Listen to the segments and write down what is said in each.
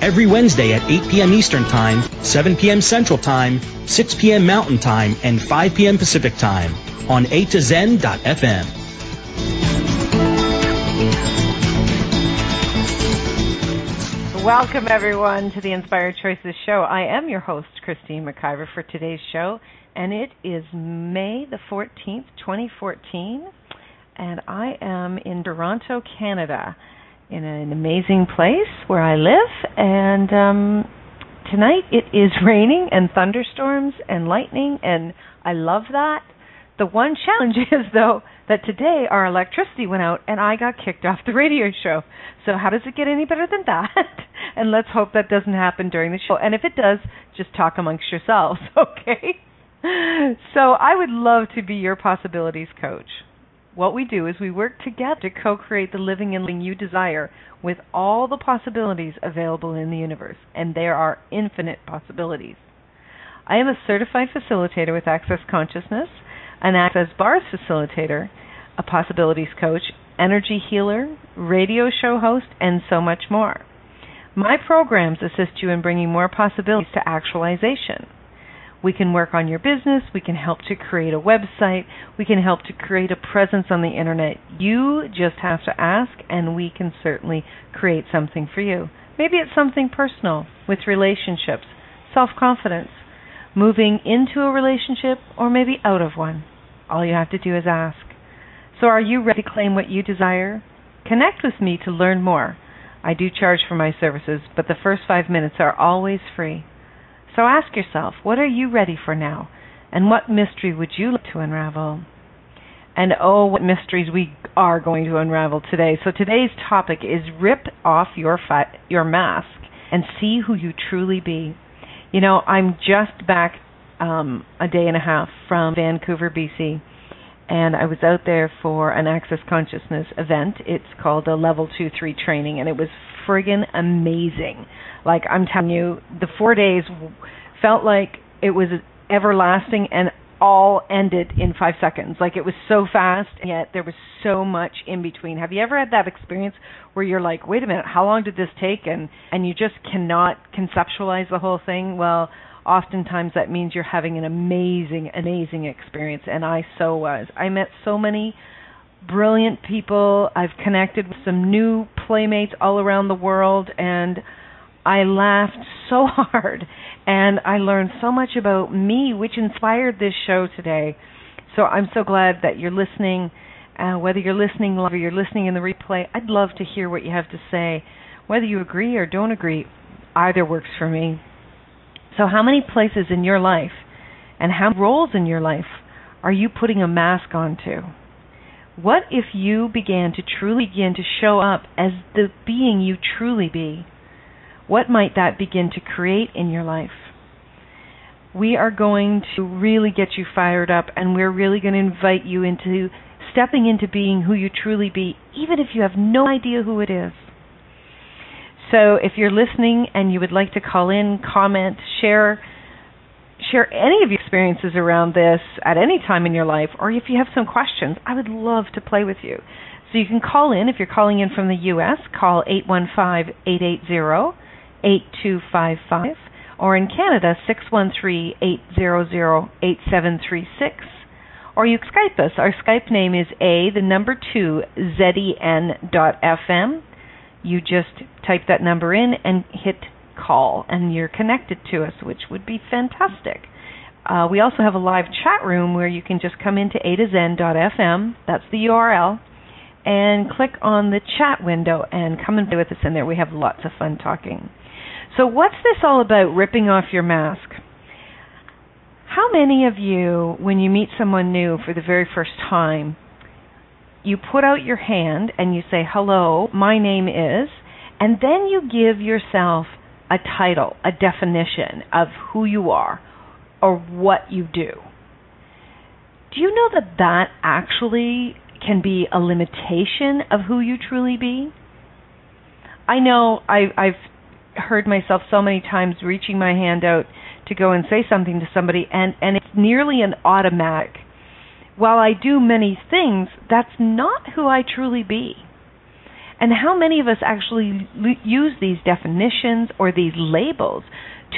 every Wednesday at 8 p.m. Eastern Time, 7 p.m. Central Time, 6 p.m. Mountain Time, and 5 p.m. Pacific Time on A to Zen.fm. Welcome, everyone, to the Inspired Choices Show. I am your host, Christine McIver, for today's show, and it is May the 14th, 2014, and I am in Toronto, Canada in an amazing place where I live, and um, tonight it is raining and thunderstorms and lightning, and I love that. The one challenge is, though, that today our electricity went out and I got kicked off the radio show. So, how does it get any better than that? and let's hope that doesn't happen during the show. And if it does, just talk amongst yourselves, okay? So, I would love to be your possibilities coach what we do is we work together to co-create the living and living you desire with all the possibilities available in the universe, and there are infinite possibilities. I am a certified facilitator with Access Consciousness, an Access Bars facilitator, a possibilities coach, energy healer, radio show host, and so much more. My programs assist you in bringing more possibilities to actualization. We can work on your business. We can help to create a website. We can help to create a presence on the internet. You just have to ask, and we can certainly create something for you. Maybe it's something personal with relationships, self confidence, moving into a relationship, or maybe out of one. All you have to do is ask. So, are you ready to claim what you desire? Connect with me to learn more. I do charge for my services, but the first five minutes are always free. So ask yourself, what are you ready for now? And what mystery would you like to unravel? And oh, what mysteries we are going to unravel today. So today's topic is rip off your fa- your mask and see who you truly be. You know, I'm just back um, a day and a half from Vancouver, BC, and I was out there for an Access Consciousness event. It's called a Level 2 3 training, and it was friggin' amazing. Like I'm telling you, the four days felt like it was everlasting and all ended in five seconds. Like it was so fast, and yet there was so much in between. Have you ever had that experience where you're like, wait a minute, how long did this take? And and you just cannot conceptualize the whole thing. Well, oftentimes that means you're having an amazing, amazing experience, and I so was. I met so many brilliant people. I've connected with some new playmates all around the world, and I laughed so hard and I learned so much about me, which inspired this show today. So I'm so glad that you're listening. Uh, whether you're listening live or you're listening in the replay, I'd love to hear what you have to say. Whether you agree or don't agree, either works for me. So, how many places in your life and how many roles in your life are you putting a mask onto? What if you began to truly begin to show up as the being you truly be? What might that begin to create in your life? We are going to really get you fired up, and we're really going to invite you into stepping into being who you truly be, even if you have no idea who it is. So, if you're listening and you would like to call in, comment, share, share any of your experiences around this at any time in your life, or if you have some questions, I would love to play with you. So you can call in if you're calling in from the U.S. Call eight one five eight eight zero 8255 or in Canada 613-800-8736 or you Skype us. Our Skype name is A the number 2 ZEN dot FM. You just type that number in and hit call and you're connected to us which would be fantastic. Uh, we also have a live chat room where you can just come into A to Zen dot FM. That's the URL and click on the chat window and come and play with us in there. We have lots of fun talking. So, what's this all about, ripping off your mask? How many of you, when you meet someone new for the very first time, you put out your hand and you say, Hello, my name is, and then you give yourself a title, a definition of who you are or what you do. Do you know that that actually can be a limitation of who you truly be? I know I, I've heard myself so many times reaching my hand out to go and say something to somebody, and, and it's nearly an automatic. While I do many things, that's not who I truly be. And how many of us actually use these definitions or these labels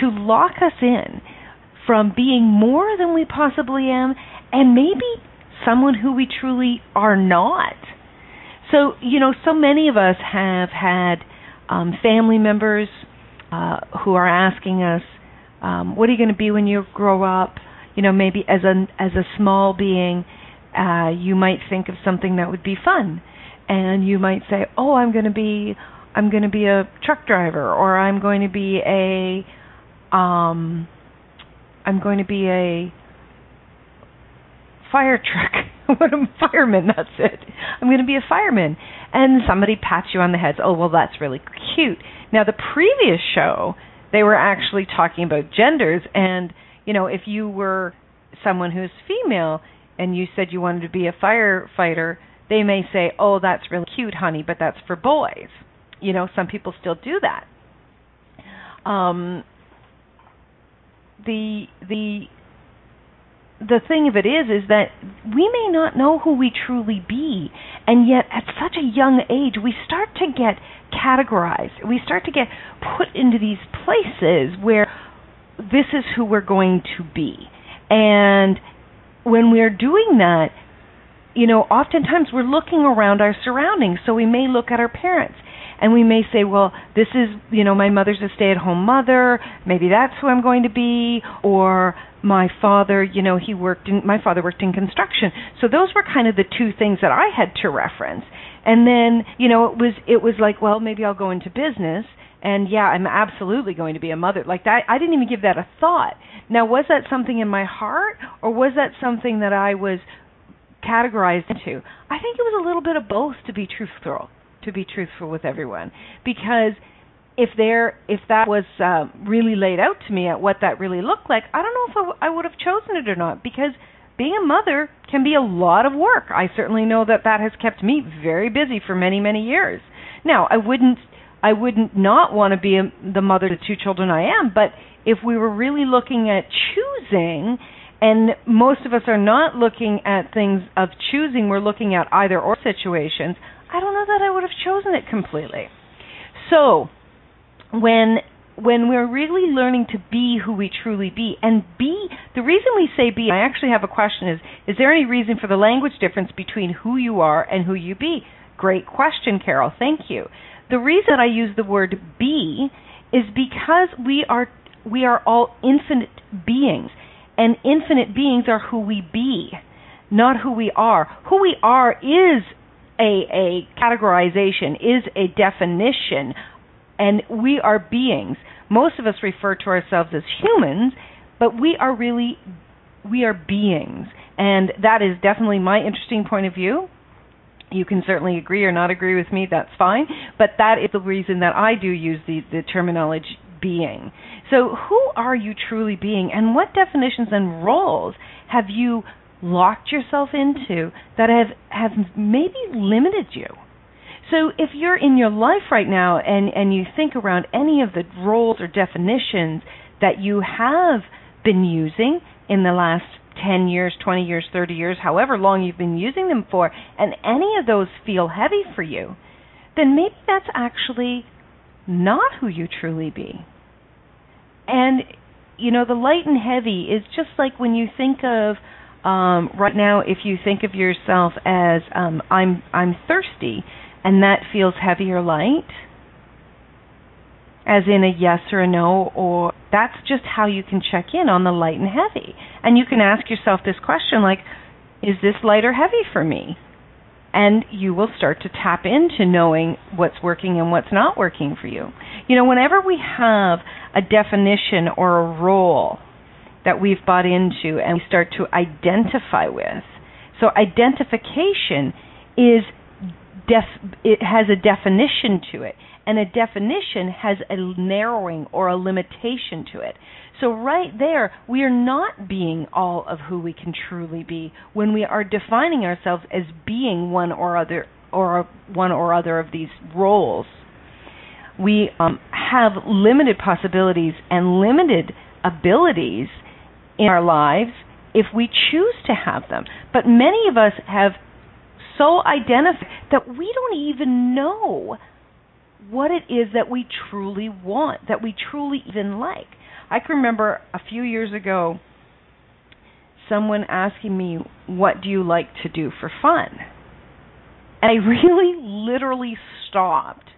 to lock us in from being more than we possibly am and maybe someone who we truly are not? So, you know, so many of us have had um, family members uh, who are asking us, um, "What are you going to be when you grow up?" You know, maybe as a as a small being, uh, you might think of something that would be fun, and you might say, "Oh, I'm going to be I'm going to be a truck driver, or I'm going to be a um, I'm going to be a fire truck." what a fireman, that's it. I'm going to be a fireman. And somebody pats you on the head. Oh, well, that's really cute. Now, the previous show, they were actually talking about genders. And, you know, if you were someone who's female and you said you wanted to be a firefighter, they may say, oh, that's really cute, honey, but that's for boys. You know, some people still do that. Um, the the the thing of it is is that we may not know who we truly be and yet at such a young age we start to get categorized. We start to get put into these places where this is who we're going to be. And when we're doing that you know oftentimes we're looking around our surroundings so we may look at our parents and we may say, well, this is, you know, my mother's a stay-at-home mother, maybe that's who I'm going to be, or my father, you know, he worked in my father worked in construction. So those were kind of the two things that I had to reference. And then, you know, it was it was like, well, maybe I'll go into business and yeah, I'm absolutely going to be a mother. Like that I didn't even give that a thought. Now, was that something in my heart or was that something that I was categorized into? I think it was a little bit of both to be truthful, to be truthful with everyone because if there if that was uh, really laid out to me at what that really looked like, I don't know if I, w- I would have chosen it or not because being a mother can be a lot of work. I certainly know that that has kept me very busy for many many years. Now, I wouldn't I wouldn't not want to be a, the mother to two children I am, but if we were really looking at choosing and most of us are not looking at things of choosing, we're looking at either or situations. I don't know that I would have chosen it completely. So, when when we're really learning to be who we truly be and be the reason we say be I actually have a question is is there any reason for the language difference between who you are and who you be? Great question, Carol. Thank you. The reason I use the word be is because we are we are all infinite beings and infinite beings are who we be, not who we are. Who we are is a, a categorization, is a definition and we are beings. Most of us refer to ourselves as humans, but we are really we are beings, and that is definitely my interesting point of view. You can certainly agree or not agree with me, that's fine, but that is the reason that I do use the, the terminology being. So, who are you truly being, and what definitions and roles have you locked yourself into that have, have maybe limited you? So if you're in your life right now and, and you think around any of the roles or definitions that you have been using in the last 10 years, 20 years, 30 years, however long you've been using them for, and any of those feel heavy for you, then maybe that's actually not who you truly be. And, you know, the light and heavy is just like when you think of um, right now, if you think of yourself as um, I'm I'm thirsty, and that feels heavy or light, as in a yes or a no, or that's just how you can check in on the light and heavy. And you can ask yourself this question like, is this light or heavy for me? And you will start to tap into knowing what's working and what's not working for you. You know, whenever we have a definition or a role that we've bought into and we start to identify with, so identification is def- it has a definition to it. And a definition has a narrowing or a limitation to it. So, right there, we are not being all of who we can truly be when we are defining ourselves as being one or other or one or other of these roles. We um, have limited possibilities and limited abilities in our lives if we choose to have them. But many of us have so identified that we don't even know what it is that we truly want, that we truly even like. I can remember a few years ago someone asking me, What do you like to do for fun? And I really literally stopped.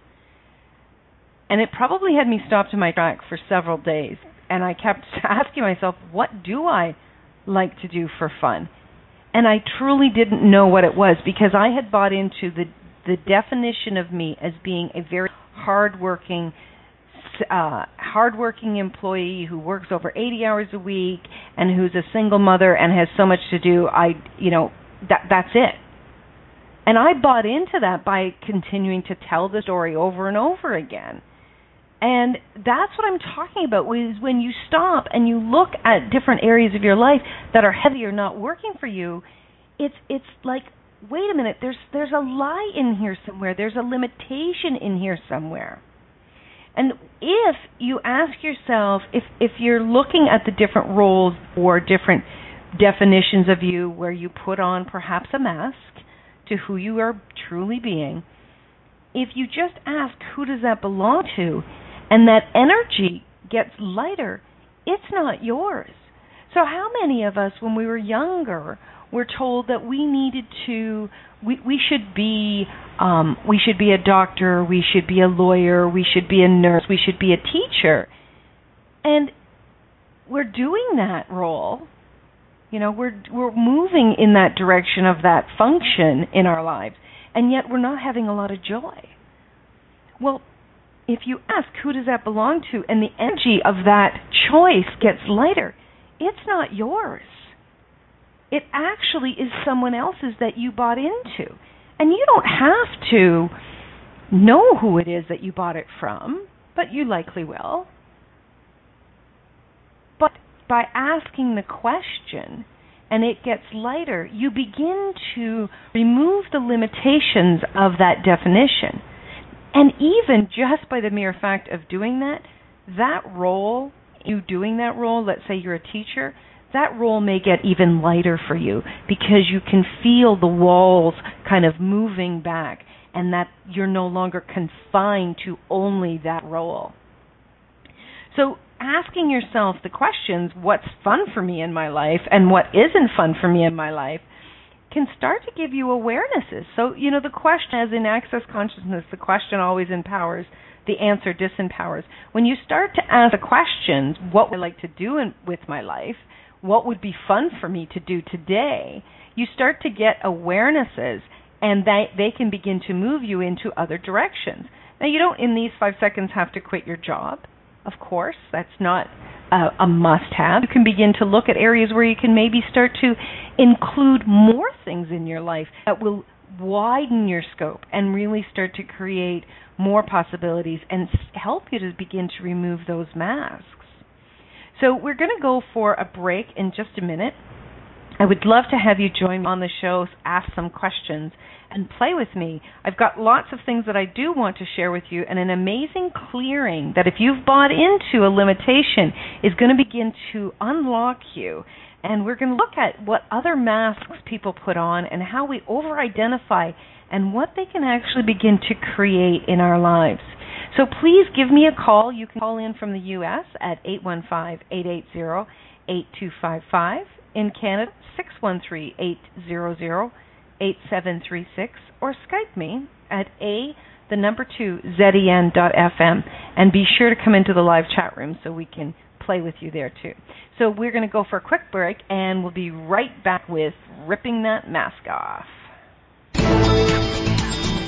And it probably had me stopped in my track for several days. And I kept asking myself, What do I like to do for fun? And I truly didn't know what it was because I had bought into the the definition of me as being a very hardworking uh hardworking employee who works over 80 hours a week and who's a single mother and has so much to do. I you know that that's it. And I bought into that by continuing to tell the story over and over again and that's what I'm talking about is when you stop and you look at different areas of your life that are heavy or not working for you, it's it's like wait a minute, there's there's a lie in here somewhere. There's a limitation in here somewhere. And if you ask yourself if if you're looking at the different roles or different definitions of you where you put on perhaps a mask to who you are truly being, if you just ask who does that belong to, and that energy gets lighter, it's not yours. So, how many of us, when we were younger, were told that we needed to, we, we should be, um, we should be a doctor, we should be a lawyer, we should be a nurse, we should be a teacher, and we're doing that role. You know, we're we're moving in that direction of that function in our lives, and yet we're not having a lot of joy. Well, if you ask who does that belong to and the energy of that choice gets lighter, it's not yours. It actually is someone else's that you bought into. And you don't have to know who it is that you bought it from, but you likely will. But by asking the question and it gets lighter, you begin to remove the limitations of that definition and even just by the mere fact of doing that, that role, you doing that role, let's say you're a teacher, that role may get even lighter for you because you can feel the walls kind of moving back and that you're no longer confined to only that role. So asking yourself the questions, what's fun for me in my life and what isn't fun for me in my life, can start to give you awarenesses. So, you know, the question, as in access consciousness, the question always empowers, the answer disempowers. When you start to ask the questions, what would I like to do in, with my life? What would be fun for me to do today? You start to get awarenesses, and they, they can begin to move you into other directions. Now, you don't, in these five seconds, have to quit your job. Of course, that's not a, a must have. You can begin to look at areas where you can maybe start to include more things in your life that will widen your scope and really start to create more possibilities and help you to begin to remove those masks. So, we're going to go for a break in just a minute. I would love to have you join on the show, ask some questions, and play with me. I've got lots of things that I do want to share with you, and an amazing clearing that if you've bought into a limitation is going to begin to unlock you. And we're going to look at what other masks people put on and how we over identify and what they can actually begin to create in our lives. So please give me a call. You can call in from the U.S. at 815 880 8255. In Canada, 613 800 8736 or Skype me at a the number two zen.fm and be sure to come into the live chat room so we can play with you there too. So we're going to go for a quick break and we'll be right back with ripping that mask off.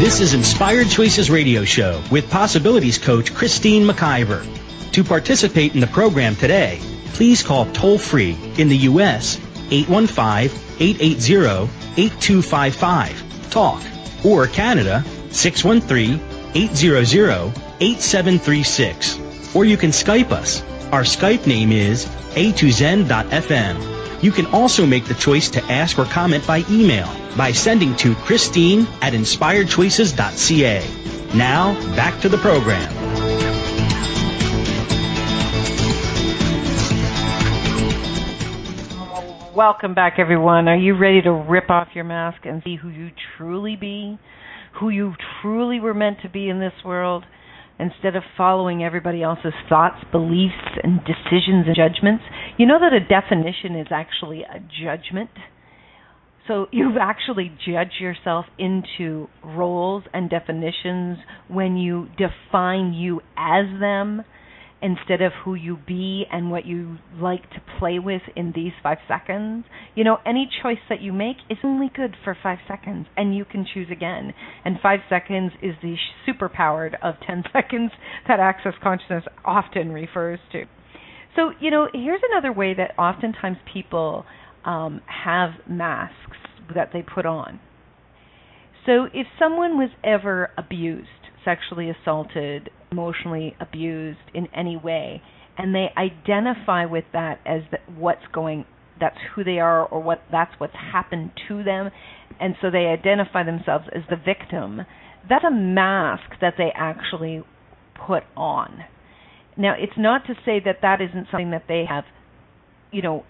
This is Inspired Choices Radio Show with Possibilities Coach Christine McIver. To participate in the program today, please call toll free in the U.S. 815-880-8255 talk or Canada 613-800-8736 or you can Skype us. Our Skype name is a2zen.fm. You can also make the choice to ask or comment by email by sending to Christine at inspiredchoices.ca. Now, back to the program. Welcome back, everyone. Are you ready to rip off your mask and see who you truly be? Who you truly were meant to be in this world? instead of following everybody else's thoughts, beliefs, and decisions and judgments. You know that a definition is actually a judgment. So you've actually judged yourself into roles and definitions when you define you as them instead of who you be and what you like to play with in these five seconds. You know, any choice that you make is only good for five seconds, and you can choose again. And five seconds is the superpowered of 10 seconds that Access Consciousness often refers to. So, you know, here's another way that oftentimes people um, have masks that they put on. So, if someone was ever abused, sexually assaulted, emotionally abused in any way, and they identify with that as the, what's going that's who they are or what that's what's happened to them and so they identify themselves as the victim that's a mask that they actually put on now it's not to say that that isn't something that they have you know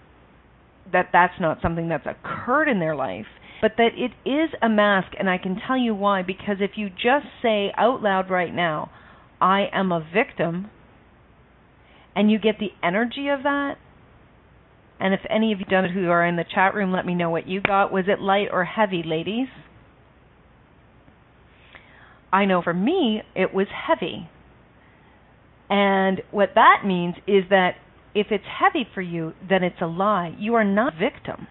that that's not something that's occurred in their life but that it is a mask, and I can tell you why. Because if you just say out loud right now, I am a victim, and you get the energy of that, and if any of you done it who are in the chat room, let me know what you got. Was it light or heavy, ladies? I know for me, it was heavy. And what that means is that if it's heavy for you, then it's a lie. You are not a victim.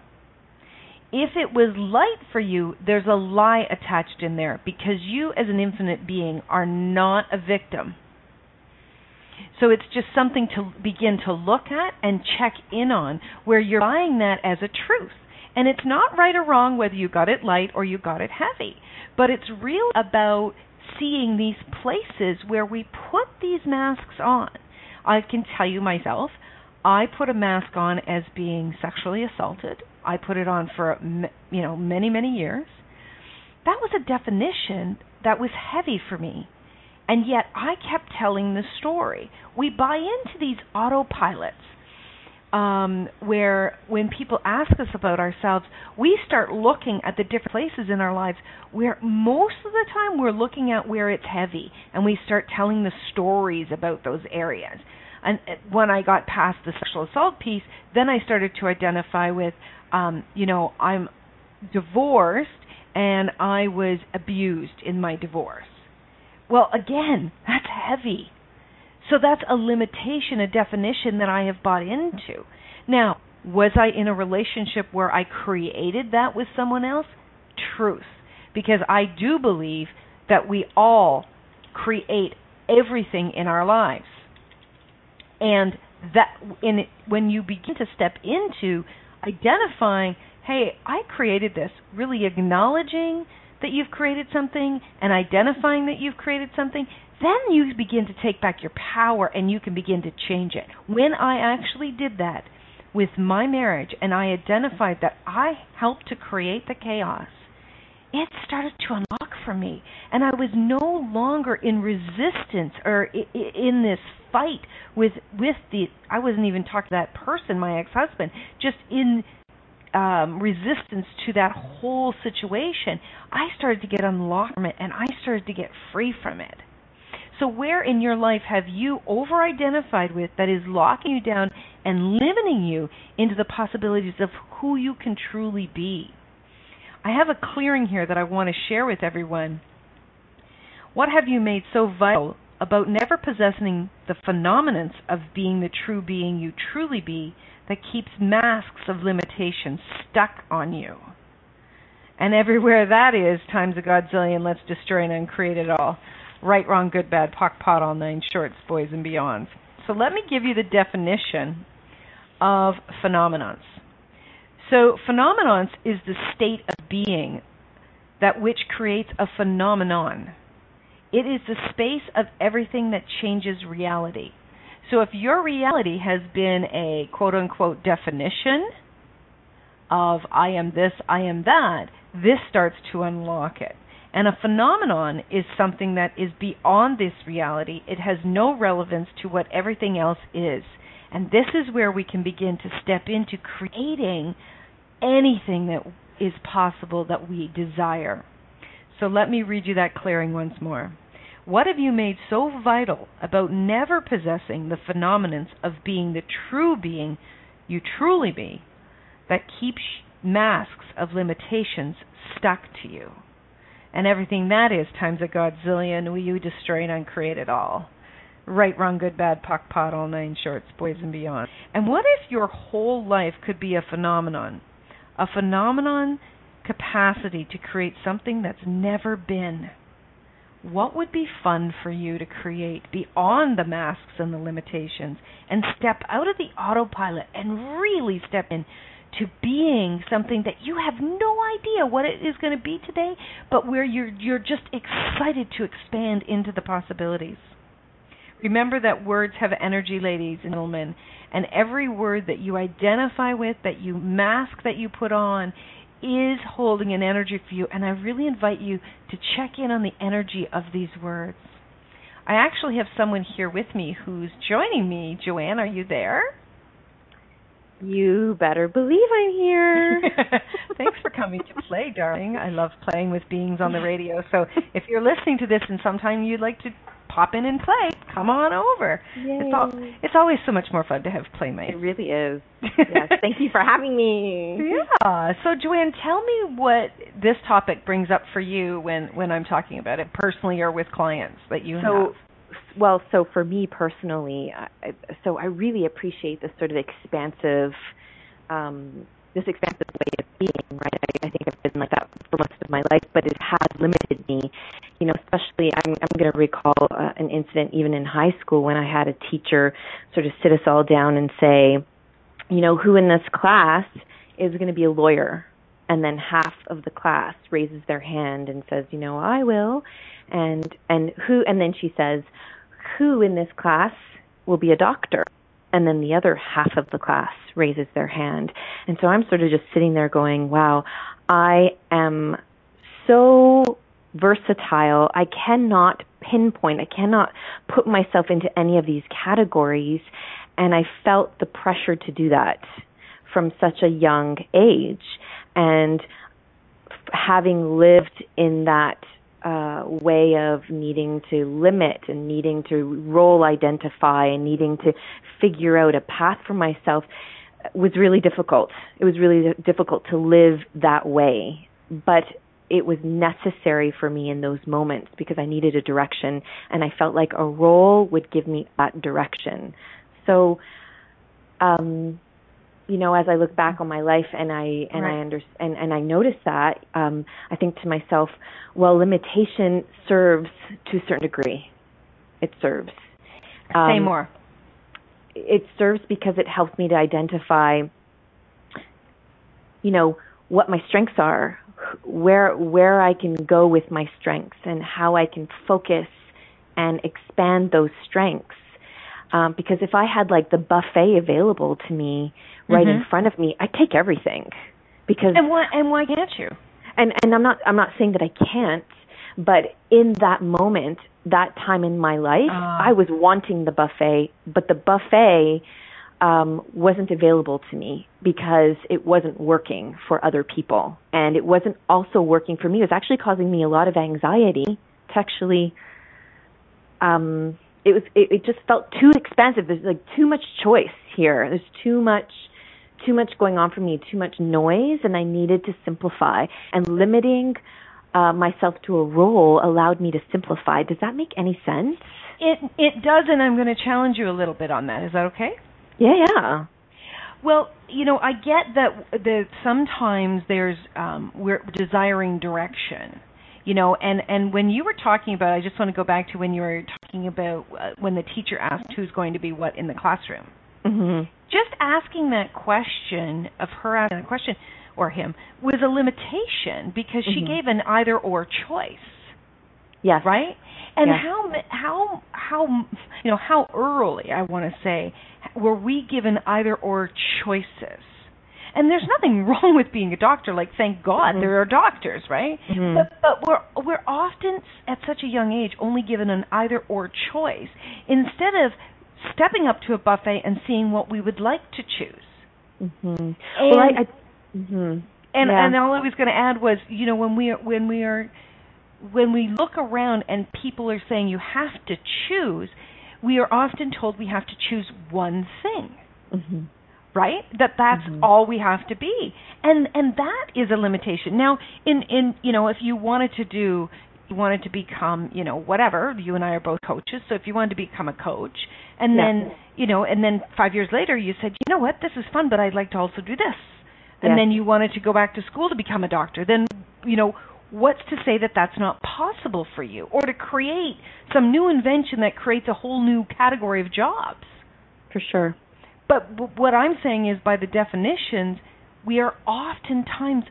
If it was light for you, there's a lie attached in there because you, as an infinite being, are not a victim. So it's just something to begin to look at and check in on where you're buying that as a truth. And it's not right or wrong whether you got it light or you got it heavy, but it's real about seeing these places where we put these masks on. I can tell you myself, I put a mask on as being sexually assaulted I put it on for you know many many years. That was a definition that was heavy for me. And yet I kept telling the story. We buy into these autopilots um, where when people ask us about ourselves, we start looking at the different places in our lives where most of the time we're looking at where it's heavy and we start telling the stories about those areas. And uh, when I got past the sexual assault piece, then I started to identify with um, you know, I'm divorced and I was abused in my divorce. Well, again, that's heavy. So that's a limitation, a definition that I have bought into. Now, was I in a relationship where I created that with someone else? Truth. Because I do believe that we all create everything in our lives. And that in when you begin to step into identifying, hey, I created this, really acknowledging that you've created something and identifying that you've created something, then you begin to take back your power and you can begin to change it. When I actually did that with my marriage and I identified that I helped to create the chaos, it started to unlock for me and I was no longer in resistance or in this fight with with the I wasn't even talking to that person my ex-husband just in um, resistance to that whole situation, I started to get unlocked from it and I started to get free from it. So, where in your life have you over identified with that is locking you down and limiting you into the possibilities of who you can truly be? I have a clearing here that I want to share with everyone. What have you made so vital about never possessing the phenomenons of being the true being you truly be that keeps masks of limitation stuck on you. And everywhere that is, times a godzillion, let's destroy and uncreate it all. Right, wrong, good, bad, POC, POD, all nine shorts, boys and beyonds. So let me give you the definition of phenomenons. So phenomenons is the state of being that which creates a phenomenon. It is the space of everything that changes reality. So if your reality has been a quote unquote definition of I am this, I am that, this starts to unlock it. And a phenomenon is something that is beyond this reality. It has no relevance to what everything else is. And this is where we can begin to step into creating anything that is possible that we desire. So let me read you that clearing once more. What have you made so vital about never possessing the phenomenons of being the true being you truly be that keeps masks of limitations stuck to you? And everything that is times a godzillion, will you destroy and uncreate it all? Right, wrong, good, bad, POC, POD, all nine shorts, boys and beyond. And what if your whole life could be a phenomenon? A phenomenon capacity to create something that's never been what would be fun for you to create beyond the masks and the limitations and step out of the autopilot and really step in to being something that you have no idea what it is going to be today, but where you're you're just excited to expand into the possibilities. Remember that words have energy, ladies and gentlemen, and every word that you identify with, that you mask, that you put on, is holding an energy for you, and I really invite you to check in on the energy of these words. I actually have someone here with me who's joining me. Joanne, are you there? You better believe I'm here. Thanks for coming to play, darling. I love playing with beings on the radio. So if you're listening to this and sometime you'd like to pop in and play, come on over. Yay. It's all, it's always so much more fun to have playmates. It really is. yes, thank you for having me. Yeah. So Joanne, tell me what this topic brings up for you when when I'm talking about it personally or with clients that you so, have. Well, so for me personally, I, so I really appreciate this sort of expansive um this expansive way of being, right? I, I think I've been like that for most of my life, but it has limited me. You know, especially I'm I'm going to recall uh, an incident even in high school when I had a teacher sort of sit us all down and say, you know, who in this class is going to be a lawyer? And then half of the class raises their hand and says, you know, I will. And and who and then she says, who in this class will be a doctor? and then the other half of the class raises their hand. And so I'm sort of just sitting there going, wow, I am so versatile. I cannot pinpoint, I cannot put myself into any of these categories. And I felt the pressure to do that from such a young age. And having lived in that uh, way of needing to limit and needing to role identify and needing to figure out a path for myself was really difficult. It was really difficult to live that way. But it was necessary for me in those moments because I needed a direction and I felt like a role would give me that direction. So um you know as I look back on my life and I and right. I under and and I notice that um I think to myself well limitation serves to a certain degree. It serves. Um, Say more. It serves because it helps me to identify you know what my strengths are, where where I can go with my strengths, and how I can focus and expand those strengths. Um, because if I had like the buffet available to me right mm-hmm. in front of me, I'd take everything. Because and why and why can't you? And and I'm not I'm not saying that I can't, but in that moment, that time in my life, uh. I was wanting the buffet, but the buffet um, wasn't available to me because it wasn't working for other people, and it wasn't also working for me. It was actually causing me a lot of anxiety to actually. Um, it was. It, it just felt too expensive. There's like too much choice here. There's too much too much going on for me, too much noise, and I needed to simplify. And limiting uh, myself to a role allowed me to simplify. Does that make any sense? It it does, and I'm going to challenge you a little bit on that. Is that okay? Yeah, yeah. Well, you know, I get that that sometimes there's um we're desiring direction. You know, and and when you were talking about I just want to go back to when you were talking about uh, when the teacher asked who's going to be what in the classroom. Mm-hmm. Just asking that question of her asking the question or him was a limitation because mm-hmm. she gave an either or choice. Yes. Right? And yes. how how how you know how early I want to say were we given either or choices? And there's nothing wrong with being a doctor. Like, thank God mm-hmm. there are doctors, right? Mm-hmm. But but we're we're often at such a young age only given an either or choice instead of stepping up to a buffet and seeing what we would like to choose. Mm-hmm. well, I, I mm-hmm. and yeah. and all I was going to add was, you know, when we are when we are when we look around and people are saying you have to choose, we are often told we have to choose one thing. Mm-hmm. Right? That that's mm-hmm. all we have to be. And and that is a limitation. Now, in in you know, if you wanted to do you wanted to become, you know, whatever, you and I are both coaches, so if you wanted to become a coach and yeah. then, you know, and then 5 years later you said, "You know what? This is fun, but I'd like to also do this." And then you wanted to go back to school to become a doctor. Then, you know, what's to say that that's not possible for you or to create some new invention that creates a whole new category of jobs for sure but what i'm saying is by the definitions we are oftentimes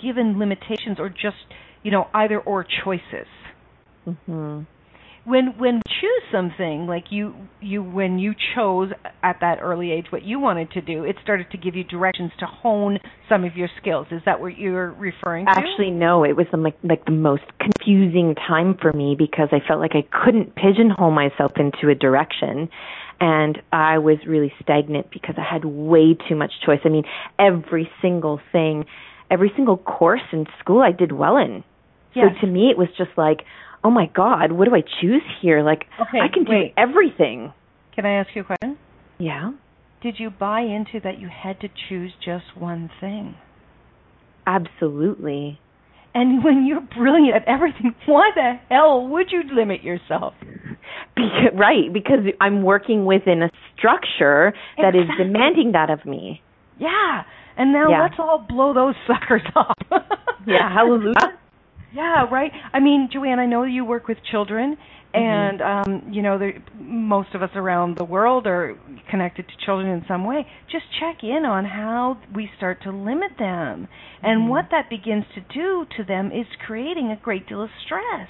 given limitations or just you know either or choices. Mhm when when choose something like you you when you chose at that early age what you wanted to do it started to give you directions to hone some of your skills. Is that what you're referring to? Actually no. It was the, like like the most confusing time for me because i felt like i couldn't pigeonhole myself into a direction and i was really stagnant because i had way too much choice i mean every single thing every single course in school i did well in yes. so to me it was just like oh my god, what do I choose here? Like okay, I can do wait. everything. Can I ask you a question? Yeah. Did you buy into that you had to choose just one thing? Absolutely. And when you're brilliant at everything, why the hell would you limit yourself? Because, right, because I'm working within a structure that exactly. is demanding that of me. Yeah. And now yeah. let's all blow those suckers off. yeah, hallelujah. Yeah, right. I mean, Joanne, I know you work with children, mm-hmm. and um, you know, most of us around the world are connected to children in some way. Just check in on how we start to limit them, and mm-hmm. what that begins to do to them is creating a great deal of stress.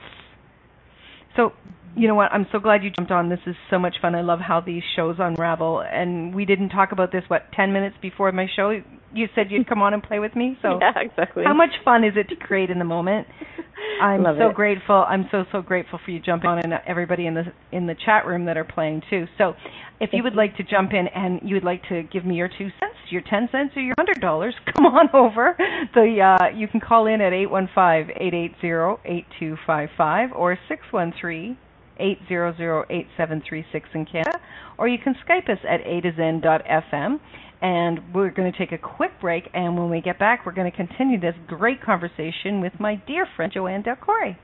So, you know what? I'm so glad you jumped on. This is so much fun. I love how these shows unravel. And we didn't talk about this what 10 minutes before my show you said you'd come on and play with me. So yeah, exactly. How much fun is it to create in the moment? I'm Love so it. grateful. I'm so so grateful for you jumping on and everybody in the in the chat room that are playing too. So, if you would like to jump in and you would like to give me your two cents, your ten cents, or your hundred dollars, come on over. So uh, you can call in at eight one five eight eight zero eight two five five or six one three 800-8736 in Canada, or you can Skype us at a to zen.fm. And we're going to take a quick break, and when we get back, we're going to continue this great conversation with my dear friend Joanne Del Corey.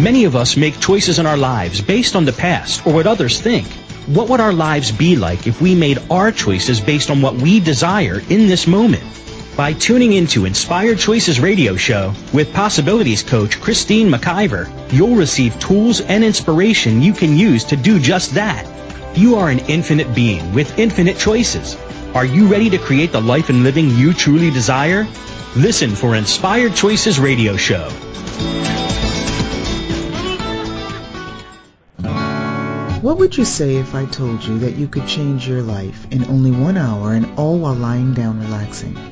Many of us make choices in our lives based on the past or what others think. What would our lives be like if we made our choices based on what we desire in this moment? By tuning into Inspired Choices radio show with possibilities coach Christine McIver, you'll receive tools and inspiration you can use to do just that. You are an infinite being with infinite choices. Are you ready to create the life and living you truly desire? Listen for Inspired Choices radio show. What would you say if I told you that you could change your life in only one hour and all while lying down relaxing?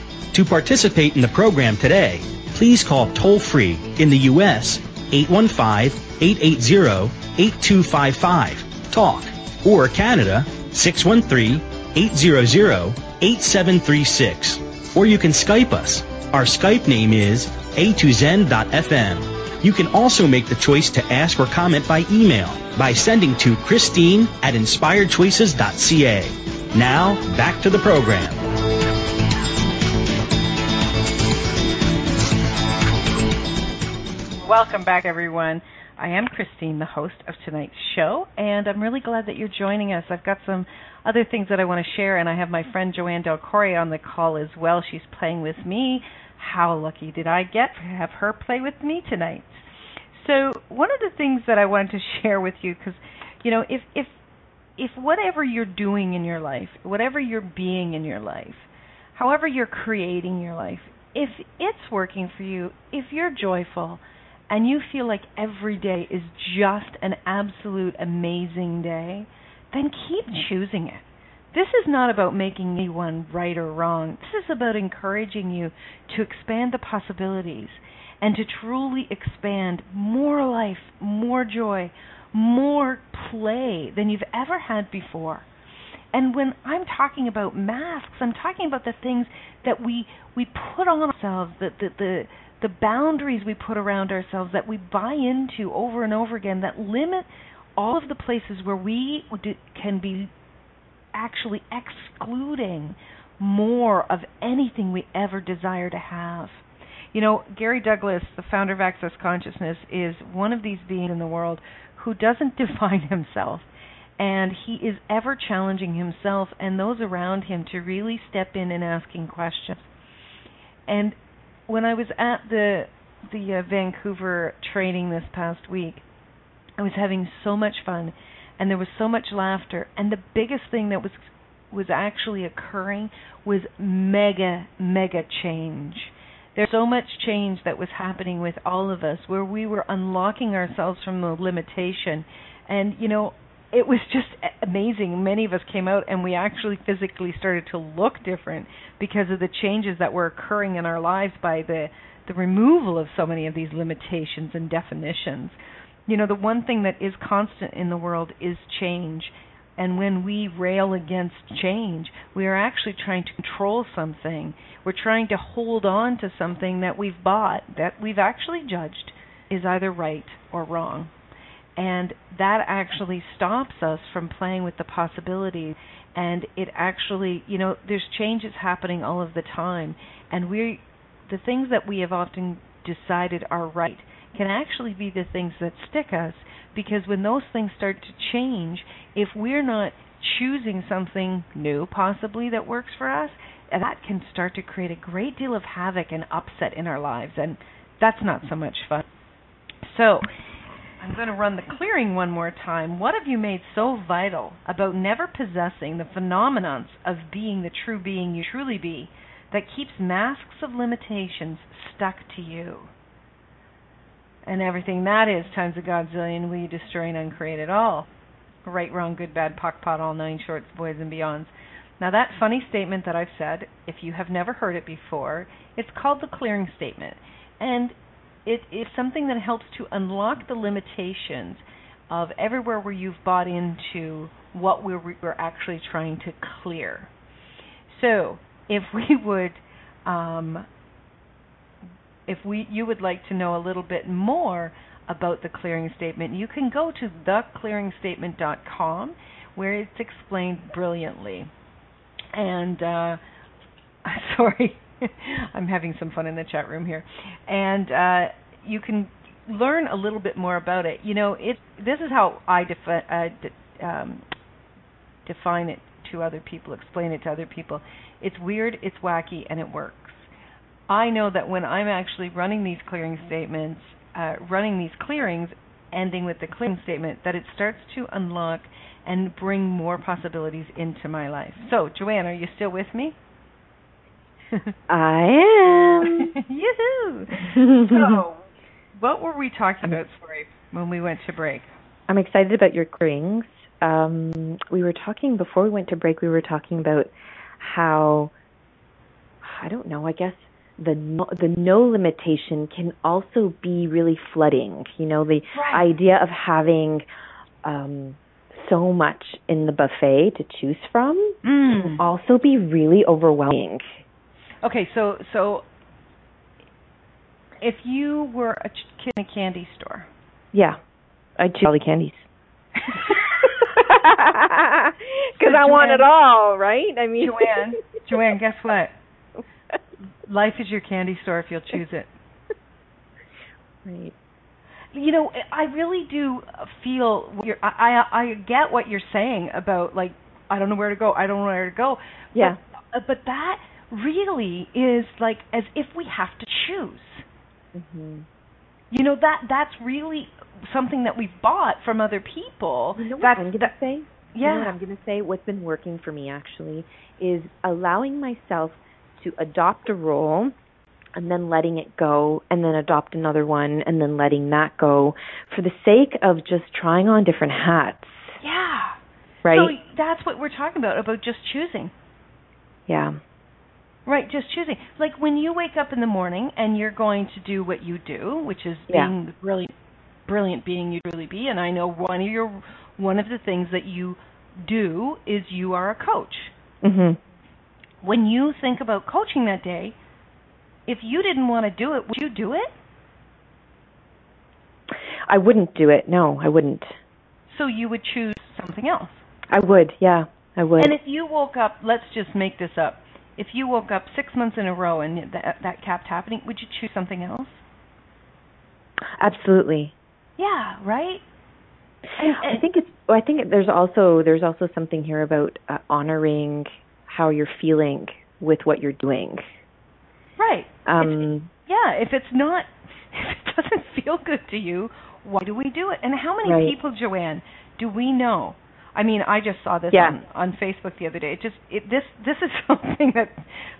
To participate in the program today, please call toll free in the U.S. 815-880-8255 talk or Canada 613-800-8736 or you can Skype us. Our Skype name is a2zen.fm. You can also make the choice to ask or comment by email by sending to Christine at inspiredchoices.ca. Now, back to the program. Welcome back, everyone. I am Christine, the host of tonight's show, and I'm really glad that you're joining us. I've got some other things that I want to share, and I have my friend Joanne Del Corey on the call as well. She's playing with me. How lucky did I get to have her play with me tonight? So one of the things that I wanted to share with you, because you know, if if if whatever you're doing in your life, whatever you're being in your life, however you're creating your life, if it's working for you, if you're joyful, and you feel like every day is just an absolute amazing day, then keep mm. choosing it. This is not about making anyone right or wrong. This is about encouraging you to expand the possibilities and to truly expand more life, more joy, more play than you've ever had before. And when I'm talking about masks, I'm talking about the things that we we put on ourselves, the the the, the boundaries we put around ourselves that we buy into over and over again that limit all of the places where we can be actually excluding more of anything we ever desire to have. You know, Gary Douglas, the founder of Access Consciousness, is one of these beings in the world who doesn't define himself. And he is ever challenging himself and those around him to really step in and asking questions. And when I was at the the uh, Vancouver training this past week, I was having so much fun and there was so much laughter. And the biggest thing that was was actually occurring was mega mega change. There's so much change that was happening with all of us where we were unlocking ourselves from the limitation. And you know it was just amazing many of us came out and we actually physically started to look different because of the changes that were occurring in our lives by the the removal of so many of these limitations and definitions you know the one thing that is constant in the world is change and when we rail against change, we are actually trying to control something. We're trying to hold on to something that we've bought, that we've actually judged is either right or wrong. And that actually stops us from playing with the possibilities. And it actually, you know, there's changes happening all of the time. And we, the things that we have often decided are right can actually be the things that stick us because when those things start to change, if we're not choosing something new, possibly that works for us, that can start to create a great deal of havoc and upset in our lives, and that's not so much fun. So, I'm going to run the clearing one more time. What have you made so vital about never possessing the phenomenons of being the true being you truly be that keeps masks of limitations stuck to you? And everything that is times a godzillion will you destroy and uncreate it all. Right, wrong, good, bad, POC, POD, all nine shorts, boys, and beyonds. Now, that funny statement that I've said, if you have never heard it before, it's called the clearing statement. And it is something that helps to unlock the limitations of everywhere where you've bought into what we're, we're actually trying to clear. So, if we would, um, if we you would like to know a little bit more about the clearing statement, you can go to theclearingstatement.com where it's explained brilliantly. And uh, sorry, I'm having some fun in the chat room here. And uh, you can learn a little bit more about it. You know, it this is how I defi- uh, de- um, define it to other people, explain it to other people. It's weird, it's wacky, and it works. I know that when I'm actually running these clearing statements, uh, running these clearings, ending with the clearing statement, that it starts to unlock and bring more possibilities into my life. So, Joanne, are you still with me? I am. Yoo-hoo! so, what were we talking about, sorry, when we went to break? I'm excited about your clearings. Um, we were talking before we went to break. We were talking about how I don't know. I guess the no, the no limitation can also be really flooding. You know, the right. idea of having um, so much in the buffet to choose from mm. can also be really overwhelming. Okay, so so if you were a kid in a candy store, yeah, I'd choose all the candies. Because so I want it all, right? I mean, Joanne, Joanne, guess what? Life is your candy store if you'll choose it. Right. You know, I really do feel you're, I, I I get what you're saying about like I don't know where to go. I don't know where to go. Yeah. But, but that really is like as if we have to choose. Mm-hmm. You know that that's really something that we've bought from other people. You know what that's, I'm gonna say? Yeah. You know what I'm gonna say? What's been working for me actually is allowing myself to adopt a role and then letting it go and then adopt another one and then letting that go for the sake of just trying on different hats. Yeah. Right? So that's what we're talking about about just choosing. Yeah. Right, just choosing. Like when you wake up in the morning and you're going to do what you do, which is Yeah. being the brilliant brilliant being you truly be, and I know one of your one of the things that you do is you are a coach. Mhm. When you think about coaching that day, if you didn't want to do it, would you do it? I wouldn't do it. No, I wouldn't. So you would choose something else. I would. Yeah, I would. And if you woke up, let's just make this up. If you woke up six months in a row and that that kept happening, would you choose something else? Absolutely. Yeah, right. And, and I think it's. I think there's also there's also something here about uh, honoring how you're feeling with what you're doing. right. Um, yeah, if it's not, if it doesn't feel good to you, why do we do it? And how many Right. people, Joanne, do we know? I mean, I just saw this Yeah. on on Facebook the other day. It just it this this is something that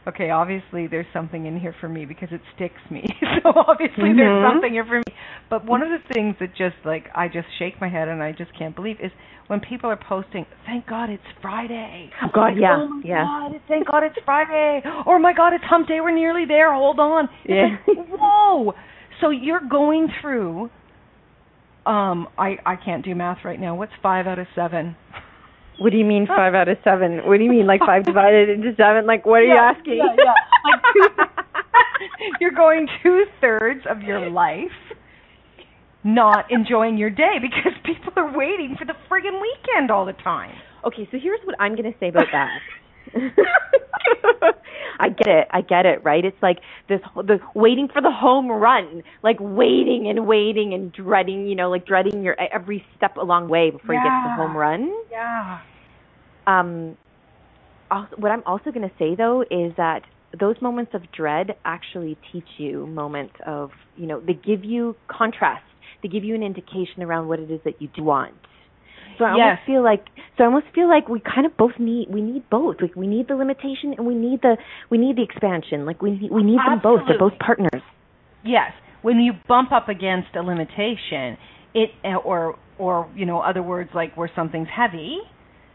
okay, obviously there's something in here for me because it sticks me. so obviously there's Mhm. something here for me. But one of the things that just like I just shake my head and I just can't believe is when people are posting, "Thank God it's Friday." Oh, God, Like, yeah, Oh my yeah. God, thank God it's Friday. Or my God, it's Hump Day. We're nearly there. Hold on. It's Yeah. like, whoa. So you're going through. Um, I I can't do math right now. What's five out of seven? what do you mean five out of seven? What do you mean like five divided into seven? Like what are you asking? yeah, yeah. Like two- you're going two thirds of your life not enjoying your day because people are waiting for the friggin' weekend all the time. Okay, so here's what I'm going to say about that. I get it. I get it. Right? It's like this the waiting for the home run, like waiting and waiting and dreading. You know, like dreading your every step along the way before yeah. you get to the home run. Yeah. Um. Also, what I'm also going to say though is that those moments of dread actually teach you moments of you know they give you contrast. They give you an indication around what it is that you do want. So I yes. almost feel like so I almost feel like we kind of both need we need both. Like we need the limitation and we need the we need the expansion. Like we we need them both. They're both partners. Yes. When you bump up against a limitation, it or or you know other words like where something's heavy,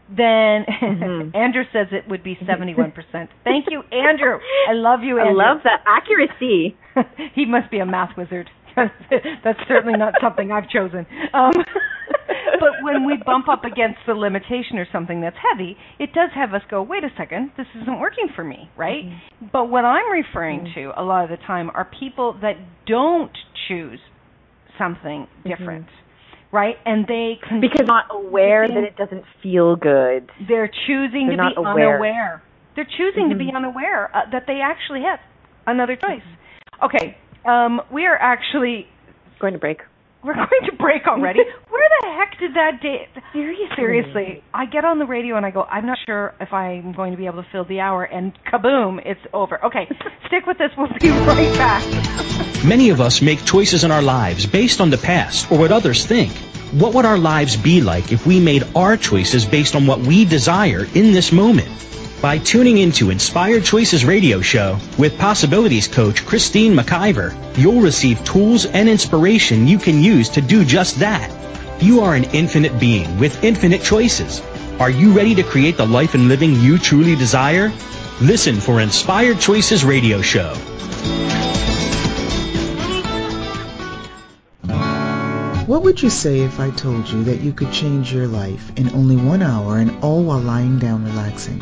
then mm-hmm. Andrew says it would be 71%. Thank you, Andrew. I love you, Andrew. I love that accuracy. he must be a math wizard. That's certainly not something I've chosen. Um, but when we bump up against the limitation or something that's heavy, it does have us go, wait a second, this isn't working for me, right? Mm-hmm. But what I'm referring mm-hmm. to a lot of the time are people that don't choose something different. Mm-hmm right? And they because not aware that it doesn't feel good. They're choosing They're to be aware. unaware. They're choosing mm-hmm. to be unaware uh, that they actually have another choice. Okay, um, we are actually going to break. We're going to break already. Where the heck did that day? Seriously, seriously, I get on the radio and I go, I'm not sure if I'm going to be able to fill the hour, and kaboom, it's over. Okay, stick with this. We'll be right back. Many of us make choices in our lives based on the past or what others think. What would our lives be like if we made our choices based on what we desire in this moment? By tuning into Inspired Choices radio show with possibilities coach Christine McIver, you'll receive tools and inspiration you can use to do just that. You are an infinite being with infinite choices. Are you ready to create the life and living you truly desire? Listen for Inspired Choices radio show. What would you say if I told you that you could change your life in only one hour and all while lying down relaxing?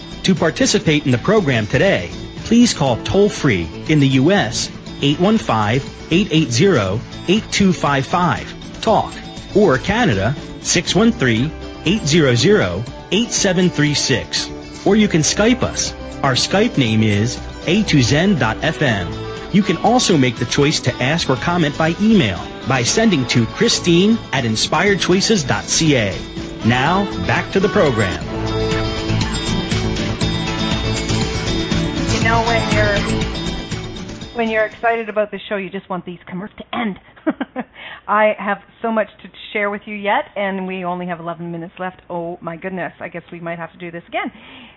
To participate in the program today, please call toll free in the U.S. 815-880-8255 talk or Canada 613-800-8736 or you can Skype us. Our Skype name is a2zen.fm. You can also make the choice to ask or comment by email by sending to Christine at inspiredchoices.ca. Now, back to the program. Know when you're when you're excited about the show, you just want these commercials to end. I have so much to share with you yet, and we only have 11 minutes left. Oh my goodness, I guess we might have to do this again.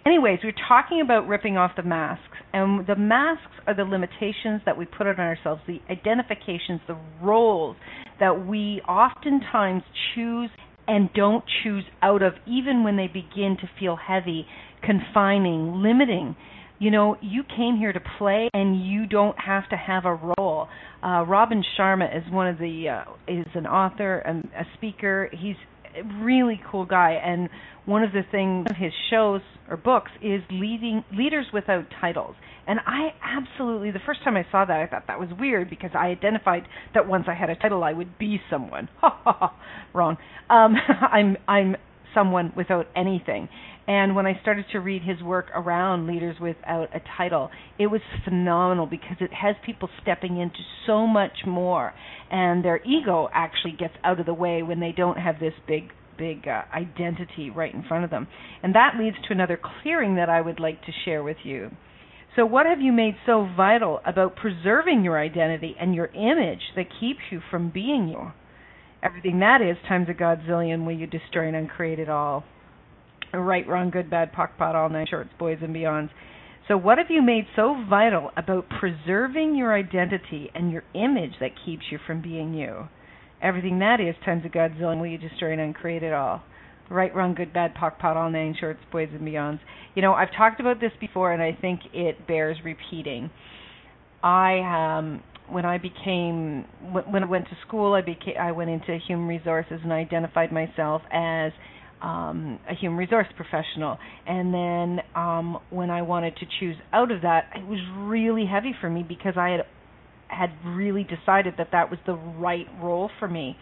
Anyways, we're talking about ripping off the masks, and the masks are the limitations that we put on ourselves, the identifications, the roles that we oftentimes choose and don't choose out of, even when they begin to feel heavy, confining, limiting you know, you came here to play and you don't have to have a role. Uh, Robin Sharma is one of the uh, is an author and a speaker. He's a really cool guy, and one of the things of his shows or books is leading leaders without titles. And I absolutely the first time I saw that I thought that was weird because I identified that once I had a title I would be someone. Wrong. Um, I'm I'm someone without anything. And when I started to read his work around leaders without a title, it was phenomenal because it has people stepping into so much more, and their ego actually gets out of the way when they don't have this big big uh, identity right in front of them. And that leads to another clearing that I would like to share with you. So, what have you made so vital about preserving your identity and your image that keeps you from being you? Everything that is times a godzillion will you destroy and uncreate it all. Right, wrong, good, bad, POC, POD, all nine shorts, boys and beyonds. So, what have you made so vital about preserving your identity and your image that keeps you from being you? Everything that is times a godzillion will you destroy and uncreate it all. Right, wrong, good, bad, POC, POD, all nine shorts, boys and beyonds. You know, I've talked about this before, and I think it bears repeating. I um when I became when I went to school, I became I went into human resources and I identified myself as um, a human resource professional. And then um, when I wanted to choose out of that, it was really heavy for me because I had had really decided that that was the right role for me.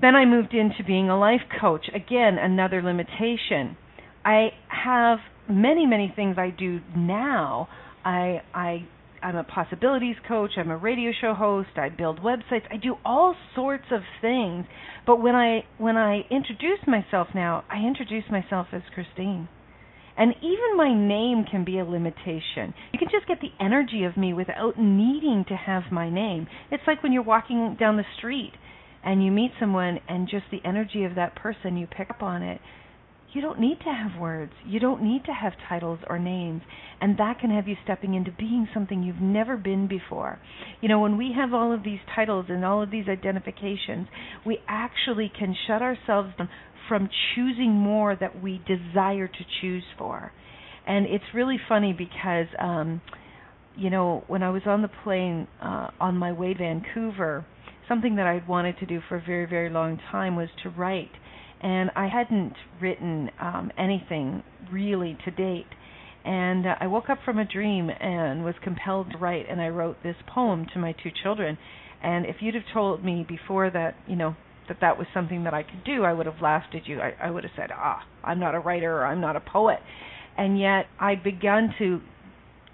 Then I moved into being a life coach. Again, another limitation. I have many, many things I do now. I I I'm a possibilities coach, I'm a radio show host, I build websites, I do all sorts of things. But when I when I introduce myself now, I introduce myself as Christine. And even my name can be a limitation. You can just get the energy of me without needing to have my name. It's like when you're walking down the street and you meet someone and just the energy of that person, you pick up on it you don't need to have words. You don't need to have titles or names. And that can have you stepping into being something you've never been before. You know, when we have all of these titles and all of these identifications, we actually can shut ourselves from choosing more that we desire to choose for. And it's really funny because, um, you know, when I was on the plane uh, on my way to Vancouver, something that I'd wanted to do for a very, very long time was to write and I hadn't written um, anything really to date. And uh, I woke up from a dream and was compelled to write, and I wrote this poem to my two children. And if you'd have told me before that, you know, that that was something that I could do, I would have laughed at you. I, I would have said, "Ah, I'm not a writer or I'm not a poet." And yet, I'd begun to,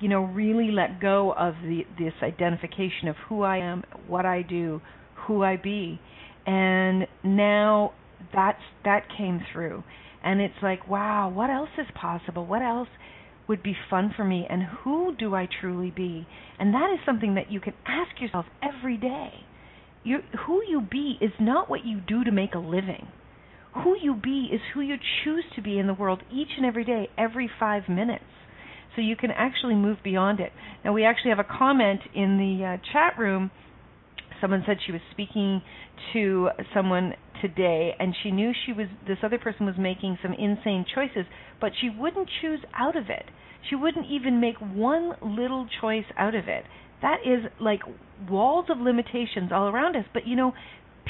you know, really let go of the this identification of who I am, what I do, who I be, and now that's that came through. And it's like wow what else is possible? What else would be fun for me? And who do I truly be? And that is something that you can ask yourself every day. You who you be is not what you do to make a living. Who you be is who you choose to be in the world each and every day every 5 minutes. So you can actually move beyond it. Now we actually have a comment in the uh, chat room someone said she was speaking to someone today and she knew she was this other person was making some insane choices but she wouldn't choose out of it. She wouldn't even make one little choice out of it. That is like walls of limitations all around us. But you know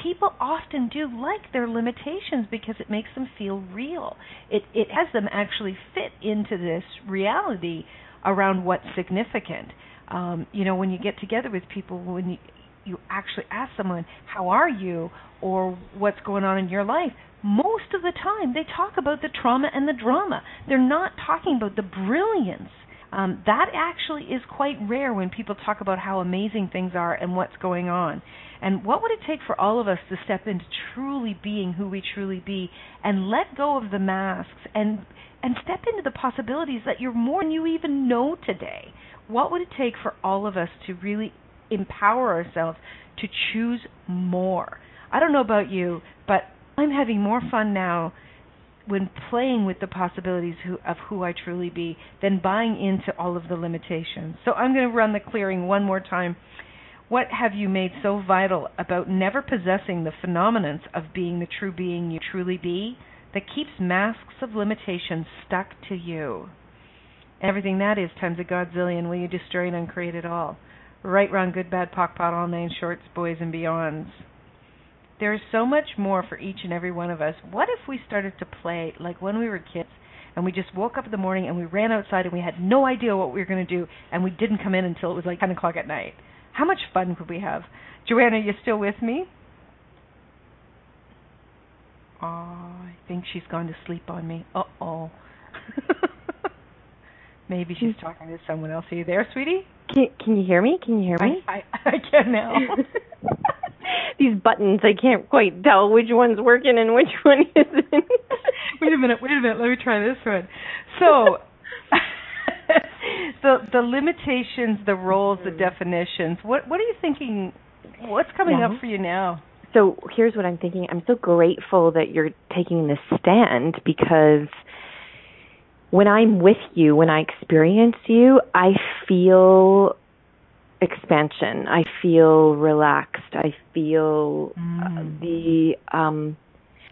people often do like their limitations because it makes them feel real. It it has them actually fit into this reality around what's significant. Um you know when you get together with people when you you actually ask someone, How are you? or what's going on in your life, most of the time they talk about the trauma and the drama. They're not talking about the brilliance. Um, that actually is quite rare when people talk about how amazing things are and what's going on. And what would it take for all of us to step into truly being who we truly be and let go of the masks and and step into the possibilities that you're more than you even know today? What would it take for all of us to really empower ourselves to choose more. I don't know about you, but I'm having more fun now when playing with the possibilities who, of who I truly be than buying into all of the limitations. So I'm going to run the clearing one more time. What have you made so vital about never possessing the phenomenons of being the true being you truly be that keeps masks of limitations stuck to you? Everything that is times a godzillion will you destroy and uncreate it all right, wrong, good, bad, POC, POD, all nine shorts, boys and beyonds. There's so much more for each and every one of us. What if we started to play like when we were kids and we just woke up in the morning and we ran outside and we had no idea what we were going to do and we didn't come in until it was like 10 o'clock at night? How much fun could we have? Joanna, you still with me? Oh, I think she's gone to sleep on me. Uh oh. Maybe she's talking to someone else. Are you there, sweetie? Can, can you hear me? Can you hear me? I, I, I can now. These buttons, I can't quite tell which one's working and which one isn't. wait a minute, wait a minute. Let me try this one. So, the the limitations, the roles, the definitions. What what are you thinking? What's coming Yeah. up for you now? So here's what I'm thinking. I'm so grateful that you're taking this stand because when I'm with you, when I experience you, I feel expansion. I feel relaxed. I feel uh, Mm. the um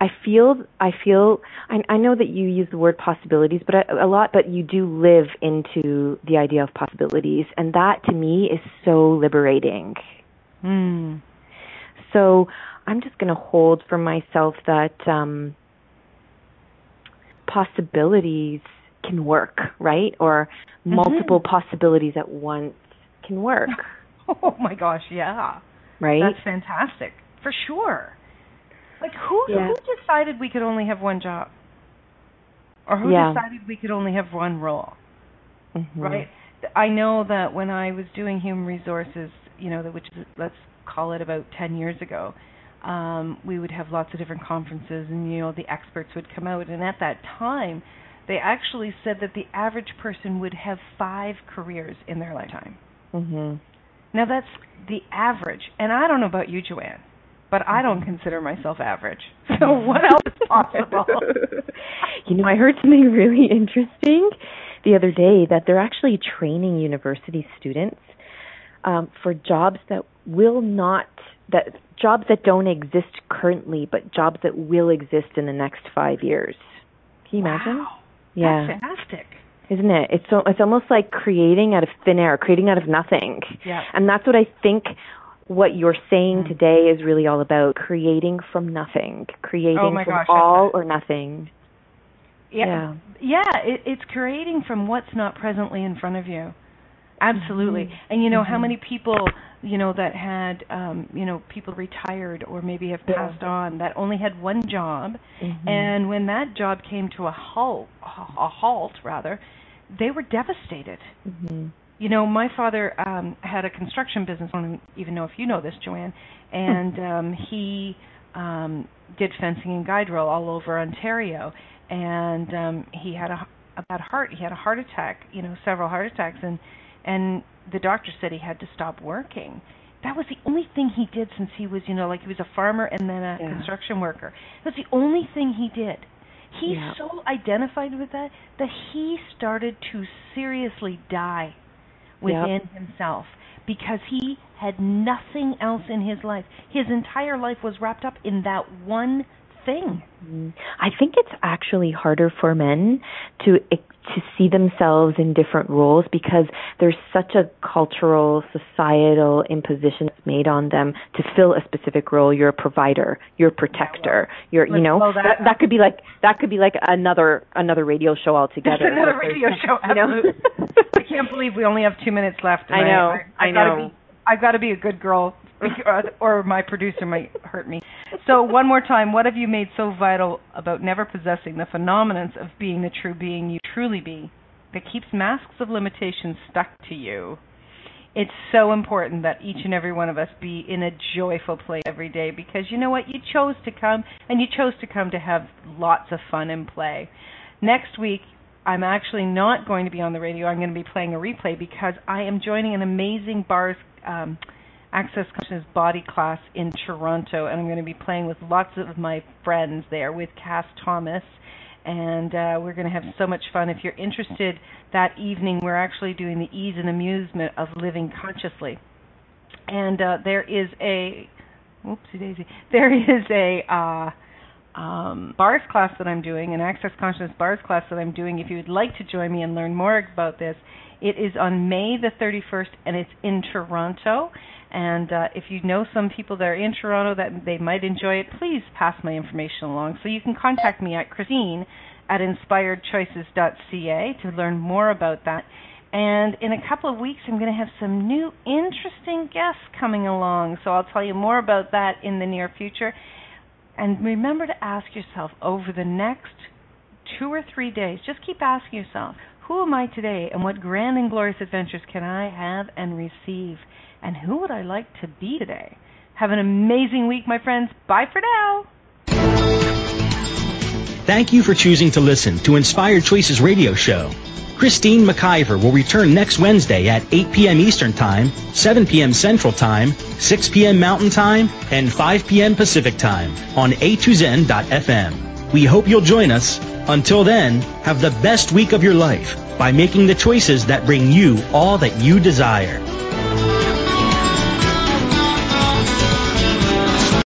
I feel I feel I, I know that you use the word possibilities but a, a lot but you do live into the idea of possibilities and that to me is so liberating. Hmm. So I'm just going to hold for myself that um, possibilities can work, right? Or Mm-hmm. multiple possibilities at once can work, Oh my gosh, yeah. right? That's fantastic. For sure. Like who Yeah. who decided we could only have one job? Or who Yeah. decided we could only have one role? Mhm. right? I know that when I was doing human resources, you know, which is let's call it about 10 years ago, um, we would have lots of different conferences, and you know, the experts would come out, and at that time, they actually said that the average person would have five careers in their lifetime. Mhm. Now that's the average, and I don't know about you, Joanne, but I don't consider myself average. So what else is possible? you know, I heard something really interesting the other day that they're actually training university students um, for jobs that will not that jobs that don't exist currently, but jobs that will exist in the next five years. Can you imagine? Yeah, That's fantastic. isn't it? It's so it's almost like creating out of thin air, creating out of nothing. Yeah. And that's what I think what you're saying Mm. today is really all about creating from nothing, creating Oh from gosh, all or nothing. Yeah. Yeah, it, it's creating from what's not presently in front of you. Absolutely. Mhm. And you know how Mhm. many people, you know, that had um, you know, people retired or maybe have Yeah. passed on that only had one job Mhm. and when that job came to a halt, a halt rather, they were devastated. Mhm. You know, my father um had a construction business. I don't even know if you know this, Joanne. And um he um did fencing and guide rail all over Ontario. And um he had a a bad heart. He had a heart attack. You know, several heart attacks, and and the doctor said he had to stop working. That was the only thing he did since he was, you know, like he was a farmer and then a Yeah. construction worker. That's the only thing he did. He's Yeah. so identified with that that he started to seriously die within himself because he had nothing else in his life. His entire life was wrapped up in that one thing. Mhm. I think it's actually harder for men to to see themselves in different roles because there's such a cultural, societal imposition made on them to fill a specific role. You're a provider, you're a protector, you're you know that that, could be like that could be like another another radio show altogether. That's another radio show. you know? Absolutely. I can't believe we only have two minutes left. I know, I, I, I know. Be, I've got to be a good girl, or, my producer might hurt me. So one more time, what have you made so vital about never possessing the phenomenons of being the true being you truly be, that keeps masks of limitation stuck to you? It's so important that each and every one of us be in a joyful place every day because you know what? You chose to come and you chose to come to have lots of fun and play. Next week, I'm actually not going to be on the radio. I'm going to be playing a replay because I am joining an amazing bars um, access consciousness body class in Toronto, and I'm going to be playing with lots of my friends there with Kass Thomas, and uh, we're going to have so much fun. If you're interested, that evening we're actually doing the ease and amusement of living consciously, and uh, there is a, whoopsie daisy, there is a. Uh, um, bars class that I'm doing, an Access Consciousness bars class that I'm doing. If you would like to join me and learn more about this, it is on May the 31st, and it's in Toronto. And uh, if you know some people that are in Toronto that they might enjoy it, please pass my information along. So you can contact me at Christine at inspiredchoices.ca to learn more about that. And in a couple of weeks, I'm going to have some new interesting guests coming along. So I'll tell you more about that in the near future. And remember to ask yourself over the next two or three days, just keep asking yourself, who am I today and what grand and glorious adventures can I have and receive? And who would I like to be today? Have an amazing week, my friends. Bye for now. Thank you for choosing to listen to Inspired Choices Radio Show. Christine McIver will return next Wednesday at 8 p.m. Eastern Time, 7 p.m. Central Time, 6 p.m. Mountain Time, and 5 p.m. Pacific Time on a2zen.fm. We hope you'll join us. Until then, have the best week of your life by making the choices that bring you all that you desire.